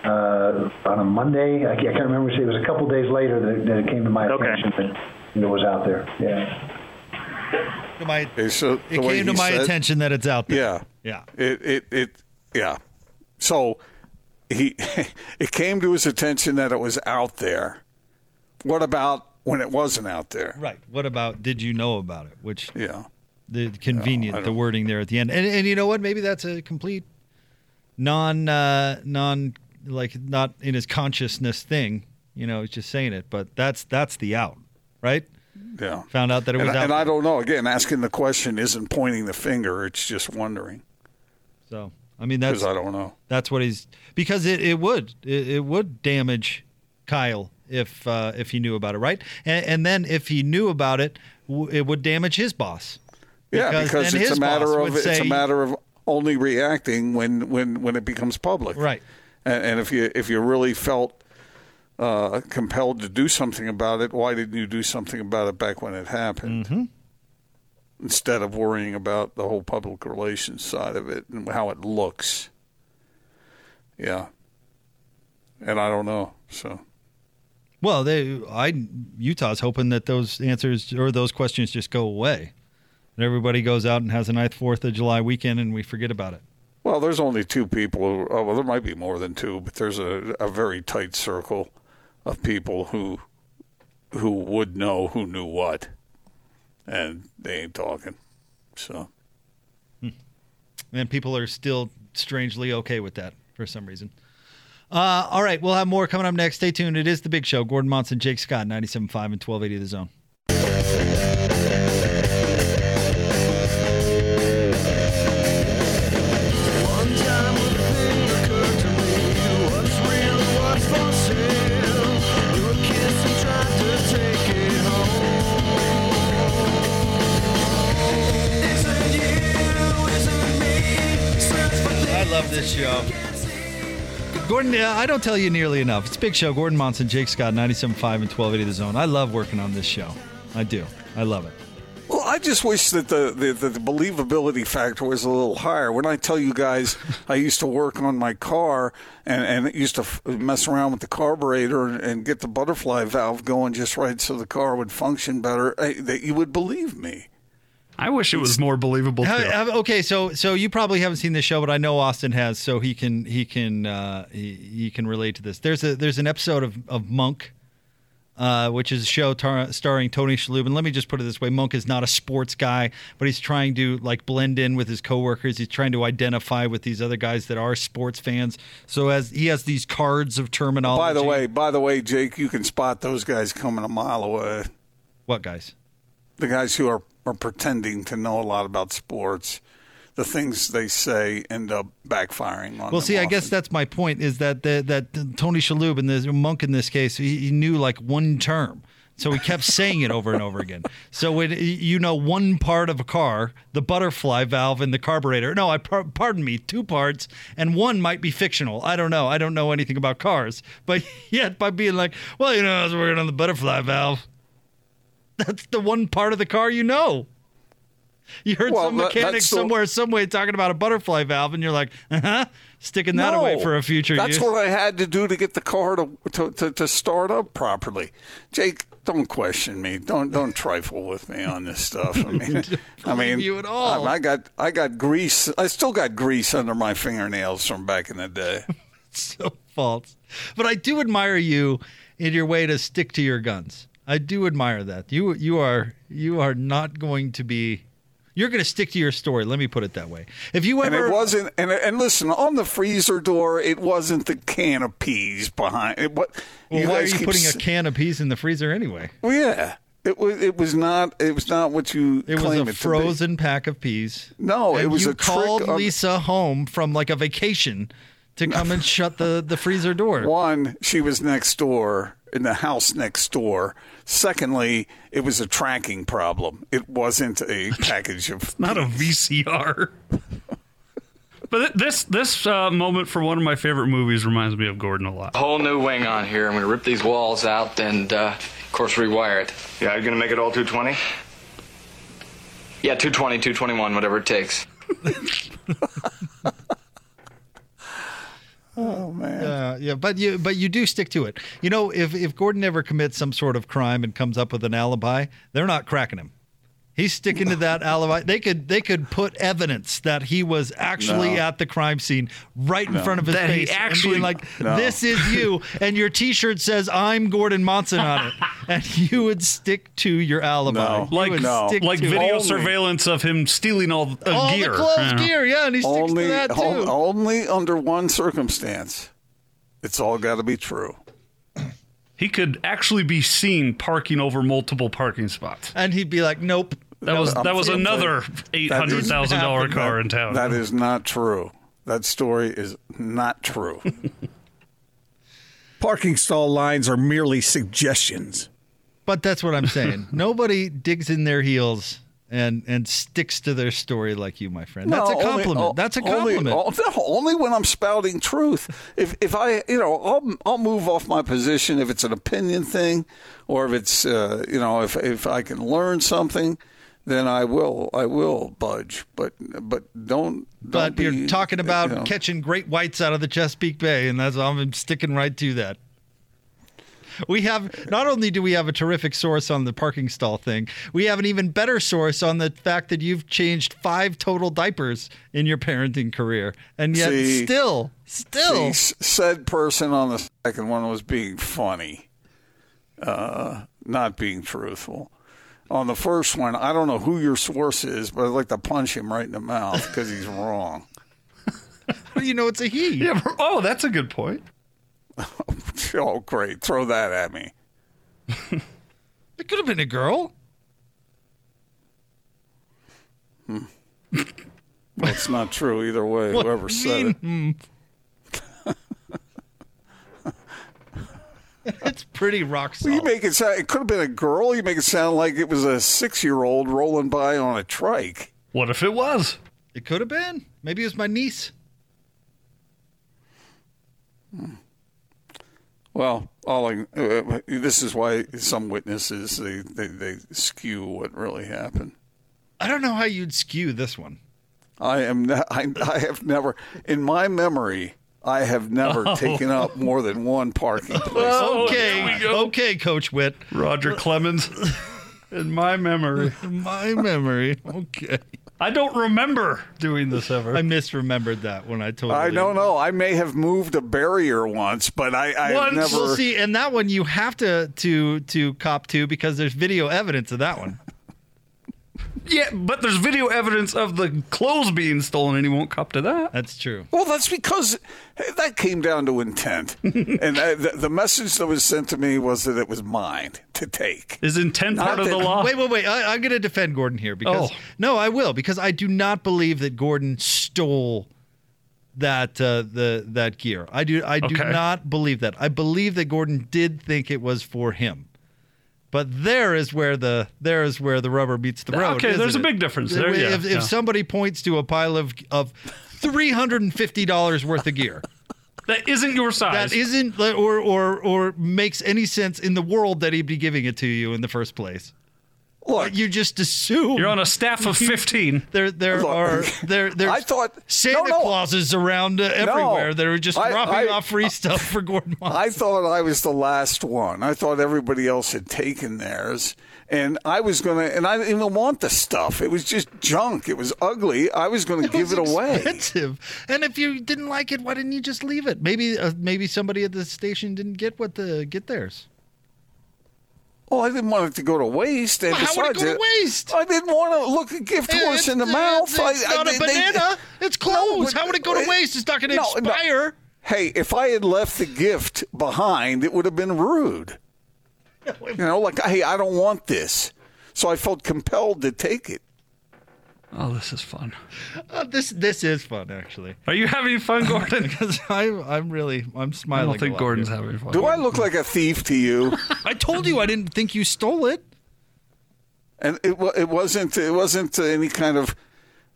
uh, on a Monday. I can't, I can't remember. It was a couple days later that, that it came to my Okay. attention that, that it was out there. Yeah. To my, Okay, so it came to my said- attention that it's out there. Yeah. Yeah. It it it yeah. So he [laughs] it came to his attention that it was out there. What about when it wasn't out there? Right. What about did you know about it? Which Yeah. The convenient the wording there at the end and and you know what maybe that's a complete non uh non like not in his consciousness thing you know he's just saying it but that's that's the out right Yeah. found out that it And, was out and I don't know. Again, asking the question isn't pointing the finger. It's just wondering so i mean that's I don't know. that's what he's because it, it would it, it would damage kyle if uh if he knew about it right and, and then if he knew about it w- it would damage his boss Yeah, because it's a matter of would it's a matter of only reacting when when when it becomes public. right And, and if you if you really felt uh, compelled to do something about it, why didn't you do something about it back when it happened? Mm-hmm. Instead of worrying about the whole public relations side of it and how it looks. Yeah. And I don't know. So Well, they, I Utah's hoping that those answers or those questions just go away, and everybody goes out and has a nice Fourth of July weekend, and we forget about it. Well, there's only two people. Who, oh, well, there might be more than two, but there's a, a very tight circle of people who who would know who knew what, and they ain't talking. So And people are still strangely okay with that for some reason. Uh, all right, we'll have more coming up next. Stay tuned. It is the Big Show. Gordon Monson, Jake Scott, 97.5 and 1280 The Zone. Gordon, uh, I don't tell you nearly enough. It's Big Show. Gordon Monson, Jake Scott, 97.5 and 1280 The Zone. I love working on this show. I do. I love it. Well, I just wish that the, the, the, believability factor was a little higher. When I tell you guys, [laughs] I used to work on my car and, and used to f- mess around with the carburetor and, and get the butterfly valve going just right so the car would function better, eh, that you would believe me. I wish it was more believable. How- too. how- okay, so so you probably haven't seen this show, but I know Austin has, so he can he can uh, he, he can relate to this. There's a there's an episode of of Monk, uh, which is a show tar- starring Tony Shalhoub. And let me just put it this way: Monk is not a sports guy, but he's trying to like blend in with his coworkers. He's trying to identify with these other guys that are sports fans. So as he has these cards of terminology. By the way, by the way, Jake, you can spot those guys coming a mile away. what guys? The guys who are, are pretending to know a lot about sports, the things they say end up backfiring on Well, see, I guess that's my point. Is that the, that Tony Shalhoub and the monk in this case, he, he knew like one term, so he kept saying it over and over again. [laughs] So when you know one part of a car, the butterfly valve and the carburetor. No, I pardon me, two parts, and one might be fictional. I don't know. I don't know anything about cars, but [laughs] yet by being like, well, you know, I was working on the butterfly valve. That's the one part of the car you know. You heard Well, some mechanic somewhere, some way talking about a butterfly valve, and you're like, uh huh, sticking that away No, for a future That's use. what I had to do to get the car to, to, to, to start up properly. Jake, don't question me. Don't don't trifle with me on this stuff. I [laughs] mean, I mean, you at all. I, I got I got grease. I still got grease under my fingernails from back in the day. [laughs] so false. But I do admire you in your way to stick to your guns. I do admire that. You you are you are not going to be you're going to stick to your story. Let me put it that way. If you ever And it wasn't. And and listen, on the freezer door, it wasn't the can of peas behind. It, what? well, why are you putting a s- can of peas in the freezer anyway? Well, yeah. It was. It was not. It was not what you It was a it frozen pack of peas. No, it was you a trick called on- Lisa home from like a vacation to come and shut the, the freezer door. One, she was next door in the house next door. Secondly, it was a tracking problem. It wasn't a [laughs] package of. Not a VCR. but th- this this uh, moment for one of my favorite movies reminds me of Gordon a lot. Whole new wing on here. I'm gonna rip these walls out and, uh, of course, rewire it. Yeah, you're gonna make it all 220? Yeah, 220, 221, whatever it takes. [laughs] Oh man. Uh, yeah, but you but you do stick to it. You know, if if Gordon ever commits some sort of crime and comes up with an alibi, they're not cracking him. He's sticking to that alibi. They could they could put evidence that he was actually No. at the crime scene right in No. front of his That he face and actually- being like, No. "This is you," and your T-shirt says "I'm Gordon Monson" on it, [laughs] and you would stick to your alibi. You like would stick like to video it. surveillance of him stealing all, uh, All the gear. clothes you gear, yeah, and he sticks only, to that too. only under one circumstance. It's all got to be true. He could actually be seen parking over multiple parking spots. and he'd be like, "Nope." That was I'm that was another that- eight that hundred is- thousand dollar car in town. That is not true. That story is not true. [laughs] Parking stall lines are merely suggestions. But that's what I'm saying. [laughs] Nobody digs in their heels and and sticks to their story like you, my friend. That's No, a only- compliment. o- that's a compliment. o- no, Only, when I'm spouting truth. If if I you know I'll I'll move off my position if it's an opinion thing, or if it's uh, you know if if I can learn something, then I will I will budge. But but don't. but don't you're talking about you know. catching great whites out of the Chesapeake Bay, and that's I'm sticking right to that. We have not only do we have a terrific source on the parking stall thing, we have an even better source on the fact that you've changed five total diapers in your parenting career, and yet See- still, still, See, said person on the second one was being funny, uh, not being truthful. On the first one, I don't know who your source is, but I'd like to punch him right in the mouth because he's wrong. [laughs] you know it's a he. Yeah. Oh, that's a good point. [laughs] oh, great! Throw that at me. [laughs] It could have been a girl. Well, it's not true either way. [laughs] What Whoever do said it. mean, hmm? it's pretty rock Well, solid. you make it sound. It could have been a girl. You make it sound like it was a six-year-old rolling by on a trike. What if it was? It could have been. Maybe it was my niece. Well, all I, uh, this is why some witnesses they, they, they skew what really happened. I don't know how you'd skew this one. I am. Ne- I, I have never, in my memory, I have never Oh. taken up more than one parking [laughs] place. Oh, okay, okay, Coach Whitt. Roger Clemens. [laughs] In my memory. [laughs] In my memory. Okay. I don't remember doing this ever. I misremembered that when I told you I don't know. I may have moved a barrier once, but I, I have Once, never. well, see, and that one you have to to to cop to because there's video evidence of that one. Yeah, but there's video evidence of the clothes being stolen, and he won't cop to that. That's true. Well, that's because that came down to intent, [laughs] and uh, the, the message that was sent to me was that it was mine to take. Is intent Not part of that- the law? Wait, wait, wait. I, I'm going to defend Gordon here because Oh. no, I will because I do not believe that Gordon stole that uh, the that gear. I do I do Okay. not believe that. I believe that Gordon did think it was for him. But there is where the there is where the rubber meets the road. Okay, there's isn't a big difference there, If, yeah, if, yeah. somebody points to a pile of of three hundred and fifty dollars worth of gear, That isn't your size. that isn't or or or makes any sense in the world that he'd be giving it to you in the first place. Look, you just assume You're on a staff of 15. there there Look, are [laughs] there there's I thought- Santa no, no. Clauses around uh, everywhere that are just I- dropping I- off free stuff for Gordon [laughs] Monson. I thought I was the last one. I thought everybody else had taken theirs. And I was going to, and I didn't even want the stuff. It was just junk. It was ugly. I was going to give was it away. Expensive. And if you didn't like it, why didn't you just leave it? Maybe uh, maybe somebody at the station didn't get what the get theirs. Well, I didn't want it to go to waste. And Well, how would it go to waste? I didn't want to look a gift horse in the mouth. It's, I- it's I- not they- a they- banana. it's clothes. but- how would it go to waste? It's not going to No, no. expire. Hey, if I had left the gift behind, it would have been rude. [laughs] You know, like, hey, I don't want this. So I felt compelled to take it. Oh, this is fun. Uh, this this is fun actually. Are you having fun, [laughs] Gordon? Because I'm I'm really I'm smiling. I don't a think lot Gordon's here. having fun. Do I look like a thief to you? [laughs] I told you I didn't think you stole it. and it it wasn't it wasn't any kind of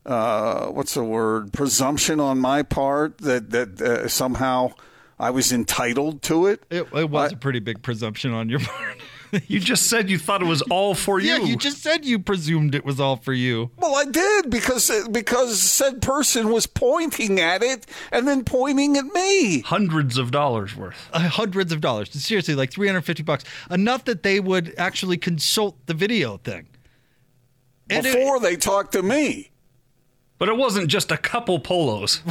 uh, what's the word presumption on my part that that uh, somehow I was entitled to it. It, it was a pretty big presumption on your [laughs] part. [laughs] You just said you thought it was all for you. yeah, you just said you presumed it was all for you. Well, I did because because said person was pointing at it and then pointing at me. Hundreds of dollars worth. Uh, hundreds of dollars. Seriously, like 350 bucks. Enough that they would actually consult the video thing. And it- Before they talked to me, But it wasn't just a couple polos.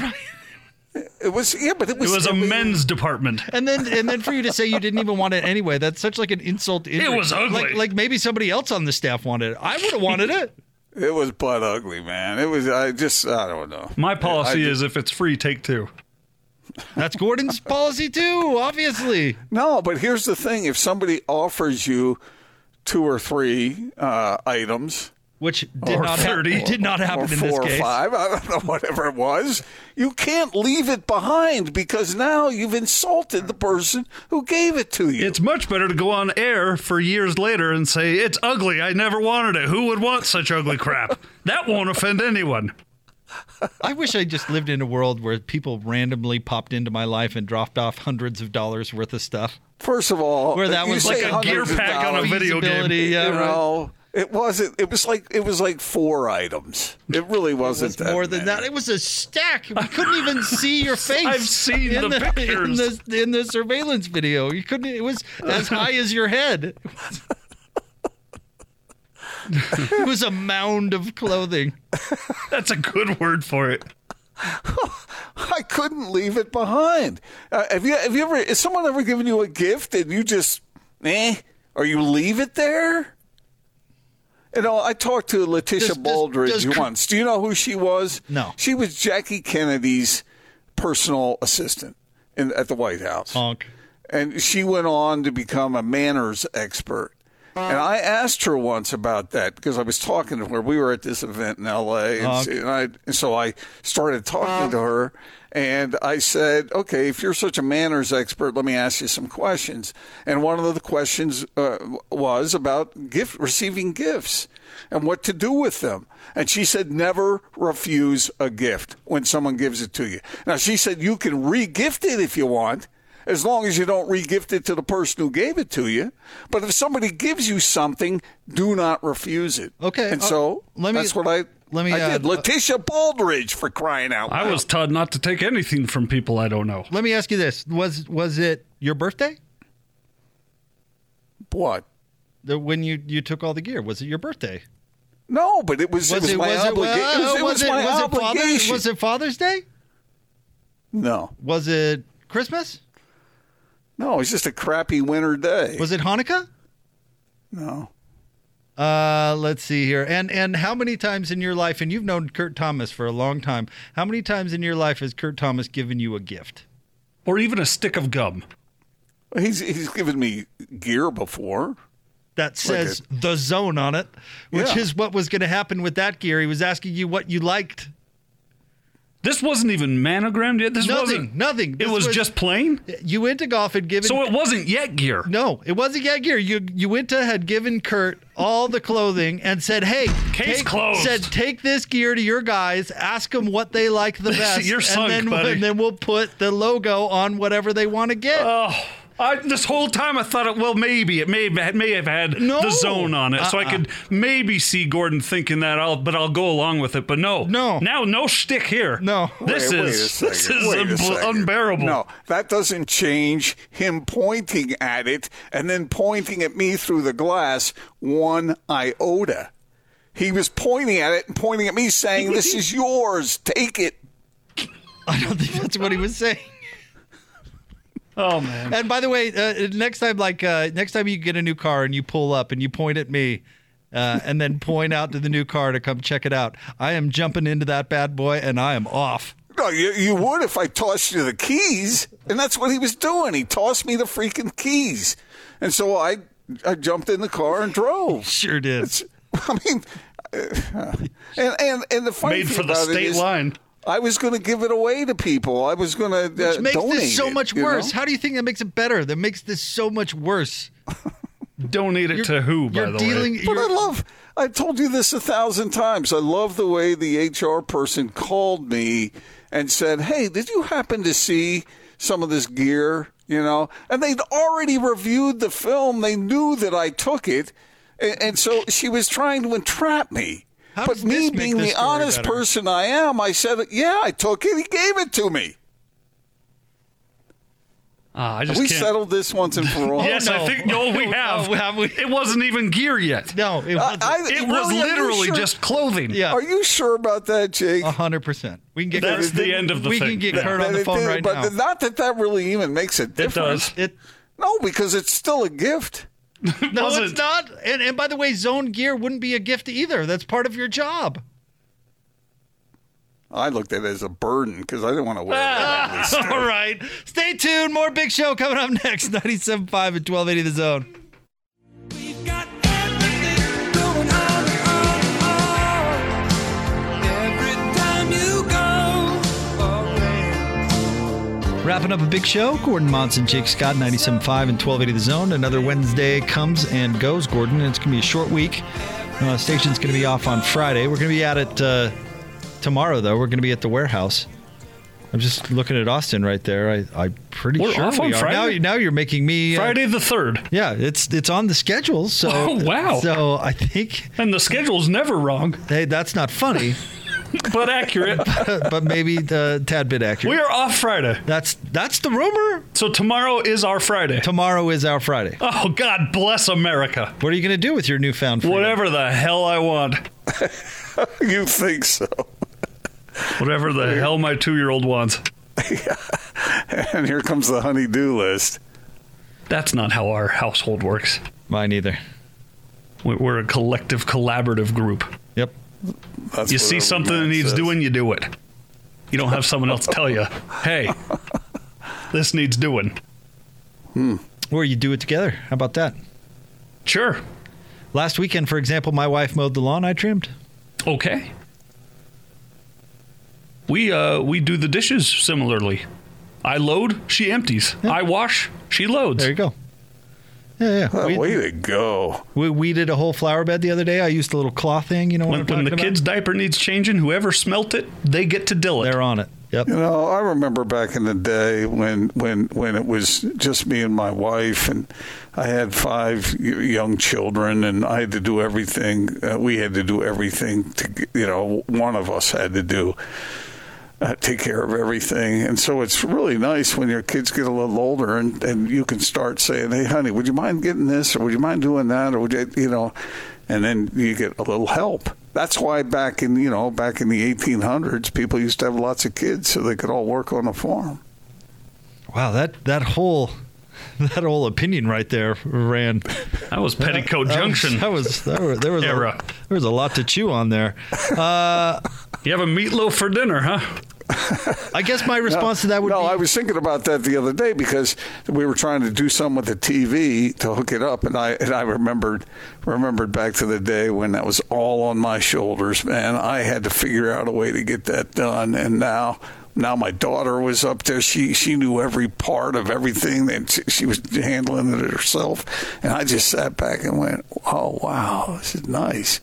It was yeah, but it It was was a men's department. And then, and then for you to say you didn't even want it anyway, that's such like an insult. To injury. was ugly. Like, like maybe somebody else on the staff wanted it. I would have wanted it. [laughs] It was butt ugly, man. It was I just I don't know. My policy I- is if it's free, take two. That's Gordon's policy too, obviously. No, but here's the thing: if somebody offers you two or three uh, items, Which did Or not hap- 30. did not happen or in four this or case. five, I don't know, whatever it was, you can't leave it behind because now you've insulted the person who gave it to you. It's much better to go on air for years later and say, it's ugly. I never wanted it. Who would want such ugly crap? That won't offend anyone. I wish I just lived in a world where people randomly popped into my life and dropped off hundreds of dollars worth of stuff. First of all, Where that you was say like a gear pack on a video game. Yeah, you right. know, it wasn't. It was like it was like four items. It really wasn't It was more than many. that. It was a stack. We couldn't even see your [laughs] face. I've seen in the pictures. in the, in the surveillance video. You couldn't. It was as [laughs] high as your head. it was a mound of clothing. [laughs] That's a good word for it. I couldn't leave it behind. Uh, have you have you ever? Has someone ever given you a gift and you just eh, or you leave it there? You know, I talked to Letitia Does- does- Baldrige does Cr- once. Do you know who she was? No. She was Jackie Kennedy's personal assistant in, at the White House. Honk. and she went on to become a manners expert. And I asked her once about that because I was talking to her. We were at this event in L.A. And, she- and I, and so I started talking to her, and I said, "Okay, if you're such a manners expert, let me ask you some questions." And one of the questions uh, was about gift receiving gifts and what to do with them. And she said, "Never refuse a gift when someone gives it to you." Now she said, "You can re-gift it if you want." As long as you don't regift it to the person who gave it to you. But if somebody gives you something, do not refuse it. Okay, And uh, so let me- that's what I let me, I uh, did. Letitia Baldrige for crying out loud. I was taught not to take anything from people I don't know. Let me ask you this: was was it your birthday? what? The, when you you took all the gear, was it your birthday? No, but it was, it was my obligation. well, it was, it was my was it Father's, obligation. was it Father's Day? no, Was it Christmas? No, it was just a crappy winter day. Was it Hanukkah? no, Uh, let's see here. And and how many times in your life, and you've known Kurt Thomas for a long time, how many times in your life has Kurt Thomas given you a gift? Or even a stick of gum. he's he's given me gear before. That says the zone on it, which Yeah. is what was going to happen with that gear. He was asking you what you liked. This wasn't even manogrammed yet. This nothing, wasn't. nothing. It This was, just plain. You went to golf and given. So it wasn't yet gear. No, it wasn't yet gear. You you went to had given Kurt all the clothing and said, "Hey, Case take, closed. Said take this gear to your guys. Ask them what they like the [laughs] best. You're sunk, and then buddy. and then we'll put the logo on whatever they want to get." Oh, I, this whole time I thought, it, well, maybe it may have, may have had No. the zone on it, so I Uh-uh. could maybe see Gordon thinking that. I'll, but I'll go along with it. But no, No. now no shtick here. No. this Wait- wait is this is wait a unbe- second. unbearable. No, that doesn't change him pointing at it and then pointing at me through the glass one iota. He was pointing at it and pointing at me, saying, "This is yours. Take it." I don't think that's what he was saying. Oh man. And by the way, uh, next time, like uh, next time you get a new car and you pull up and you point at me, uh, and then point out to the new car to come check it out, I am jumping into that bad boy and I am off. No, you, you would if I tossed you the keys, and that's what he was doing. He tossed me the freaking keys, and so I I jumped in the car and drove. [laughs] Sure did. It's, I mean, uh, and and and the funny Made thing for the about it state is line. I was going to give it away to people. I was going to uh, Which makes donate this so it, much you worse. know? How do you think that makes it better? That makes this so much worse. [laughs] Donate it to who? By You're the dealing. way. But I love. I've told you this a thousand times. I love the way the HR person called me and said, "Hey, did you happen to see some of this gear?" You know, and they'd already reviewed the film. They knew that I took it, and, and so she was trying to entrap me. How but me being the honest better? person I am, I said, "Yeah, I took it. He gave it to me." Ah, I just we can't. settled this once and for [laughs] all. Yes, I think no, we [laughs] have. Have we? It wasn't even gear yet. no, it I- wasn't. I- It really, are you literally sure? just clothing. yeah, Are you sure about that, Jake? a hundred percent. We can get. That's the end of the we thing. can get Yeah. Kurt on the phone did, right but now. But not that that really even makes a difference. It difference. does. it No, because it's still a gift. [laughs] no, Doesn't. it's not. And and by the way, zone gear wouldn't be a gift either. That's part of your job. I looked at it as a burden because I didn't want to wear [laughs] it. All right. Stay tuned. More Big Show coming up next. [laughs] 97.5 and 1280 The Zone. Wrapping up a big show. Gordon Monson, Jake Scott, 97.5 and 1280 The Zone. Another Wednesday comes and goes, Gordon, and it's going to be a short week. Uh, station's going to be off on Friday. We're going to be at it uh, tomorrow, though. We're going to be at the warehouse. I'm just looking at Austin right there. I, I'm pretty We're sure off we on are. Friday? Now, now you're making me. uh, Friday the third, yeah, it's it's on the schedule. So [laughs] Oh, wow. So I think and the schedule's never wrong, hey, that's not funny, [laughs] [laughs] but accurate. [laughs] but maybe a tad bit accurate. we are off Friday, that's that's the rumor. so tomorrow is our Friday. Tomorrow is our Friday. Oh God bless America! What are you going to do with your newfound freedom? Whatever the hell I want, [laughs] you think so? whatever the hell my two-year-old wants. And here comes the honey-do list. That's not how our household works. Mine either. We're a collective, collaborative group. Yep. That's You see something that needs says. doing, you do it. You don't have someone else tell you, "Hey, [laughs] this needs doing." Hmm. Or you do it together. How about that? Sure. Last weekend, for example, my wife mowed the lawn. I trimmed. Okay. We uh we do the dishes similarly. I load, she empties. I wash, she loads. There you go. Yeah, yeah. Oh, We, way to go! we weeded a whole flower bed the other day. I used a little cloth thing. You know what When, I'm when the about? kid's diaper needs changing, whoever smelt it, they get to dill it. They're on it. Yep. You know, I remember back in the day when when when it was just me and my wife, and I had five young children, and I had to do everything. Uh, we had to do everything. To you know, one of us had to do. Uh, take care of everything, and so it's really nice when your kids get a little older, and, and you can start saying, "Hey, honey, would you mind getting this, or would you mind doing that, or would you, you know?" And then you get a little help. That's why back in you know back in the 1800s, people used to have lots of kids so they could all work on a farm. Wow, that that whole that whole opinion right there ran. That was Petticoat That Junction. That was there was there was, Era. a, there was a lot to chew on there. Uh, You have a meatloaf for dinner, huh? I guess my response to that would no, be No, I was thinking about that the other day because we were trying to do something with the TV to hook it up, and I and I remembered remembered back to the day when that was all on my shoulders. Man, I had to figure out a way to get that done, and now. Now my daughter was up there. She she knew every part of everything, and she, she was handling it herself. And I just sat back and went, "Oh wow, this is nice."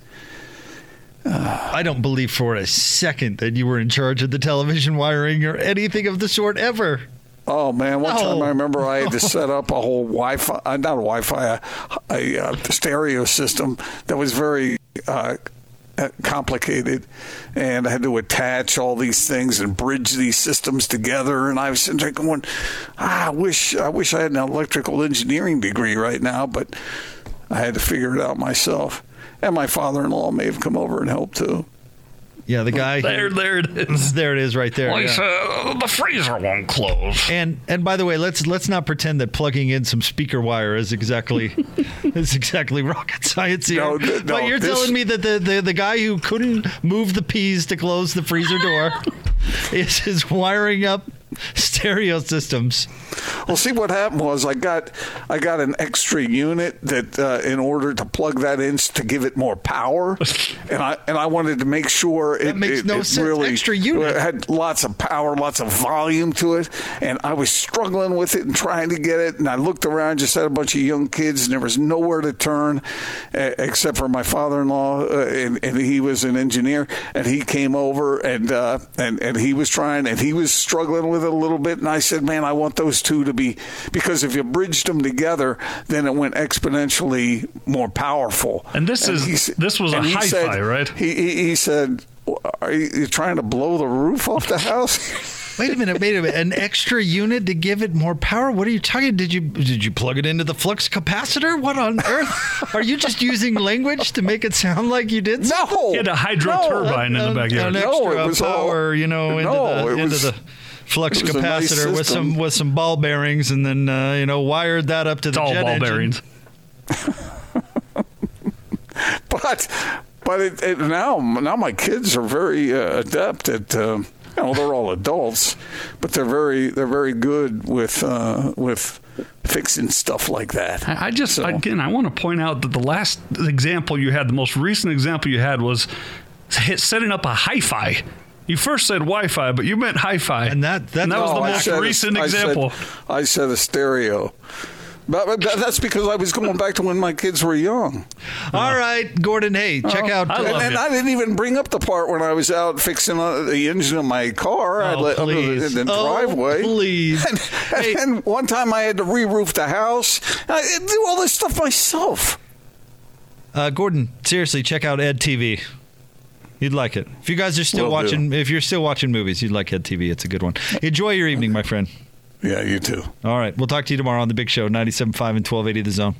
I don't believe for a second that you were in charge of the television wiring or anything of the sort ever. Oh man! One time I remember I had to [laughs] set up a whole Wi-Fi, uh, not a Wi-Fi, a, a, uh stereo system that was very uh, uh, complicated, and I had to attach all these things and bridge these systems together. And I was sitting there going, ah, "I wish, I wish I had an electrical engineering degree right now," but I had to figure it out myself. And my father-in-law may have come over and helped too. Yeah, the guy. There, there it is. [laughs] There it is, right there. Well, he yeah. the freezer won't close. And and by the way, let's let's not pretend that plugging in some speaker wire is exactly [laughs] is exactly rocket science here. No, th- but you're this- telling me that the, the the guy who couldn't move the peas to close the freezer door [laughs] is is wiring up [laughs] stereo systems. Well, see what happened was I got I got an extra unit that uh, in order to plug that in to give it more power, [laughs] and I and I wanted to make sure it, makes it, no it sense. really Extra unit. had lots of power, lots of volume to it, and I was struggling with it and trying to get it, and I looked around, just had a bunch of young kids, and there was nowhere to turn uh, except for my father-in-law, uh, and, and he was an engineer, and he came over and uh, and and he was trying, and he was struggling with it a little bit, and I said, man, I want those two to be because if you bridged them together, then it went exponentially more powerful. And this is- he this was a and he hi-fi, right? He, he he said, "Are you you trying to blow the roof off the house?" [laughs] Wait a minute, wait a minute. An extra unit to give it more power? What are you talking? Did you did you plug it into the flux capacitor? What on earth? Are you just using language to make it sound like you did? No, He had a hydro turbine in the An- backyard. An No, extra it was all- power, you know, into No, the it into was- the flux it was a nice capacitor with some with some ball bearings, and then uh, you know wired that up to It's the all jet ball engine. bearings. [laughs] but but it, it, now now my kids are very uh, adept at. Uh, you know, they're all adults, but they're very they're very good with uh, with fixing stuff like that. I I just So- again, I want to point out that the last example you had, the most recent example you had, was hit, setting up a hi-fi. You first said Wi-Fi, but you meant hi-fi, And that- that- and that was the I most a- recent I said- example. I said a stereo. But, that's because I was going back to when my kids were young. All right, Gordon. Hey, check out. I And, and. I didn't even bring up the part when I was out fixing uh, the engine of my car. I Oh, let under the, please. in the Oh, driveway. please. And, and, and one time I had to re-roof the house. I do all this stuff myself. Uh, Gordon, seriously, check out EDtv. You'd like it. If you guys are still Will do. watching, if you're still watching movies, you'd like EDtv. It's a good one. Enjoy your evening, my friend. Yeah, you too. All right, we'll talk to you tomorrow on the Big Show, 97.5 and 1280 The Zone.